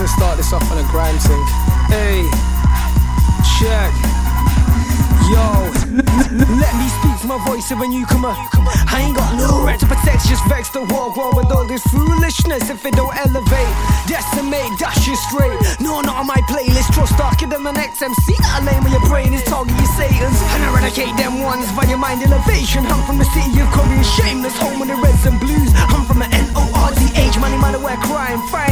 Max off on a grime thing. Hey, check. Yo, let me speak my voice of a newcomer. I ain't got no right to protect, just vex the walk wrong with all this foolishness. If it don't elevate, decimate, dash you straight. No, not on my playlist. Trust darker than an XMC. That a lame with your brain is target your Satans. And eradicate them ones by your mind elevation. I'm from the city of Korean shameless, home of the reds and blues. I'm from the N O R T H, money matter where crime finds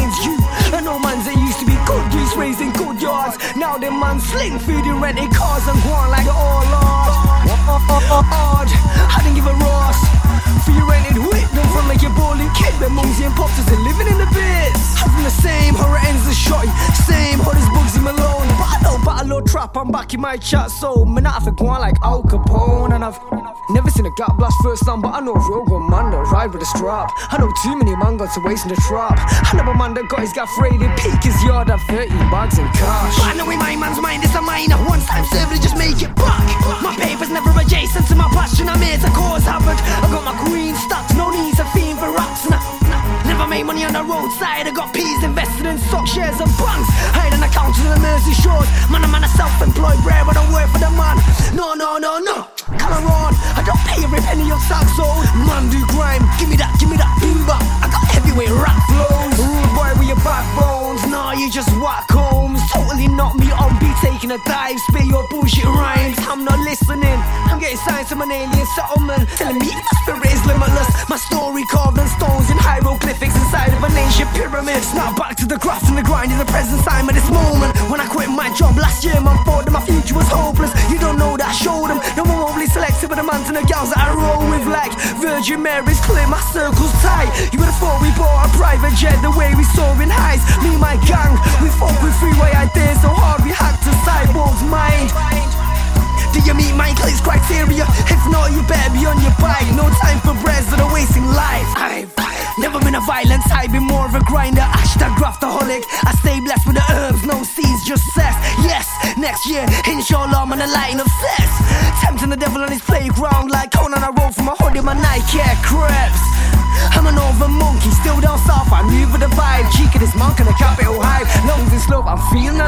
them man sling feeding rented cars and go on like the all lord. Odd, I didn't give a Ross. For your rented whip, don't front like your balling kid. But Mumsy and Pops is living in the bits. I'm from the same horror ends as shotty, same hot as Bugsy Malone. But I know battle or trap, I'm back in my chat, so man, I have go on like Al Capone. And I've never seen a gut blast first time, but I know Rogue man that ride with a strap. I know too many man got to waste in the trap. I know a man that got his gaff raided, peak his yard at 30 bags in cash. But I know my man's mind it's a minor, one time server, just make it back. My paper's never adjacent to my passion, I'm here to cause havoc. I got my queen stocks, no need to fiend for rocks. Nah, nah. Never made money on the roadside, I got peas invested in stock shares and bonds. Hide an account to the Mersey shores. Man, I'm on a self employed bread, but I work for the man. Taking a dive, spit your bullshit rhymes. I'm not listening, I'm getting signed to an alien settlement. Telling me my spirit is limitless. My story carved on stones in hieroglyphics inside of an ancient pyramid. Snap back to the graft and the grind in the present time at this moment. When I quit my job last year, man thought that my future was hopeless. You don't know that I showed them. No one overly selective, but the mans and the gals that I roll with, like Virgin Mary's clear, my circle's tight. You would have thought we bought a private jet the way we soaring highs. Me, my gang, we violent type, been more of a grinder. Hashtag graftaholic. I stay blessed with the herbs, no seeds, just cess. Yes, next year, inshallah, I'm on a line of cess. Tempting the devil on his playground like Conan. I roll from a hoodie, my Nike Air. I'm an northern monkey, still down south. I move with the vibe. Cheek of this monk and a capital hype. Lungs and slope, I'm feeling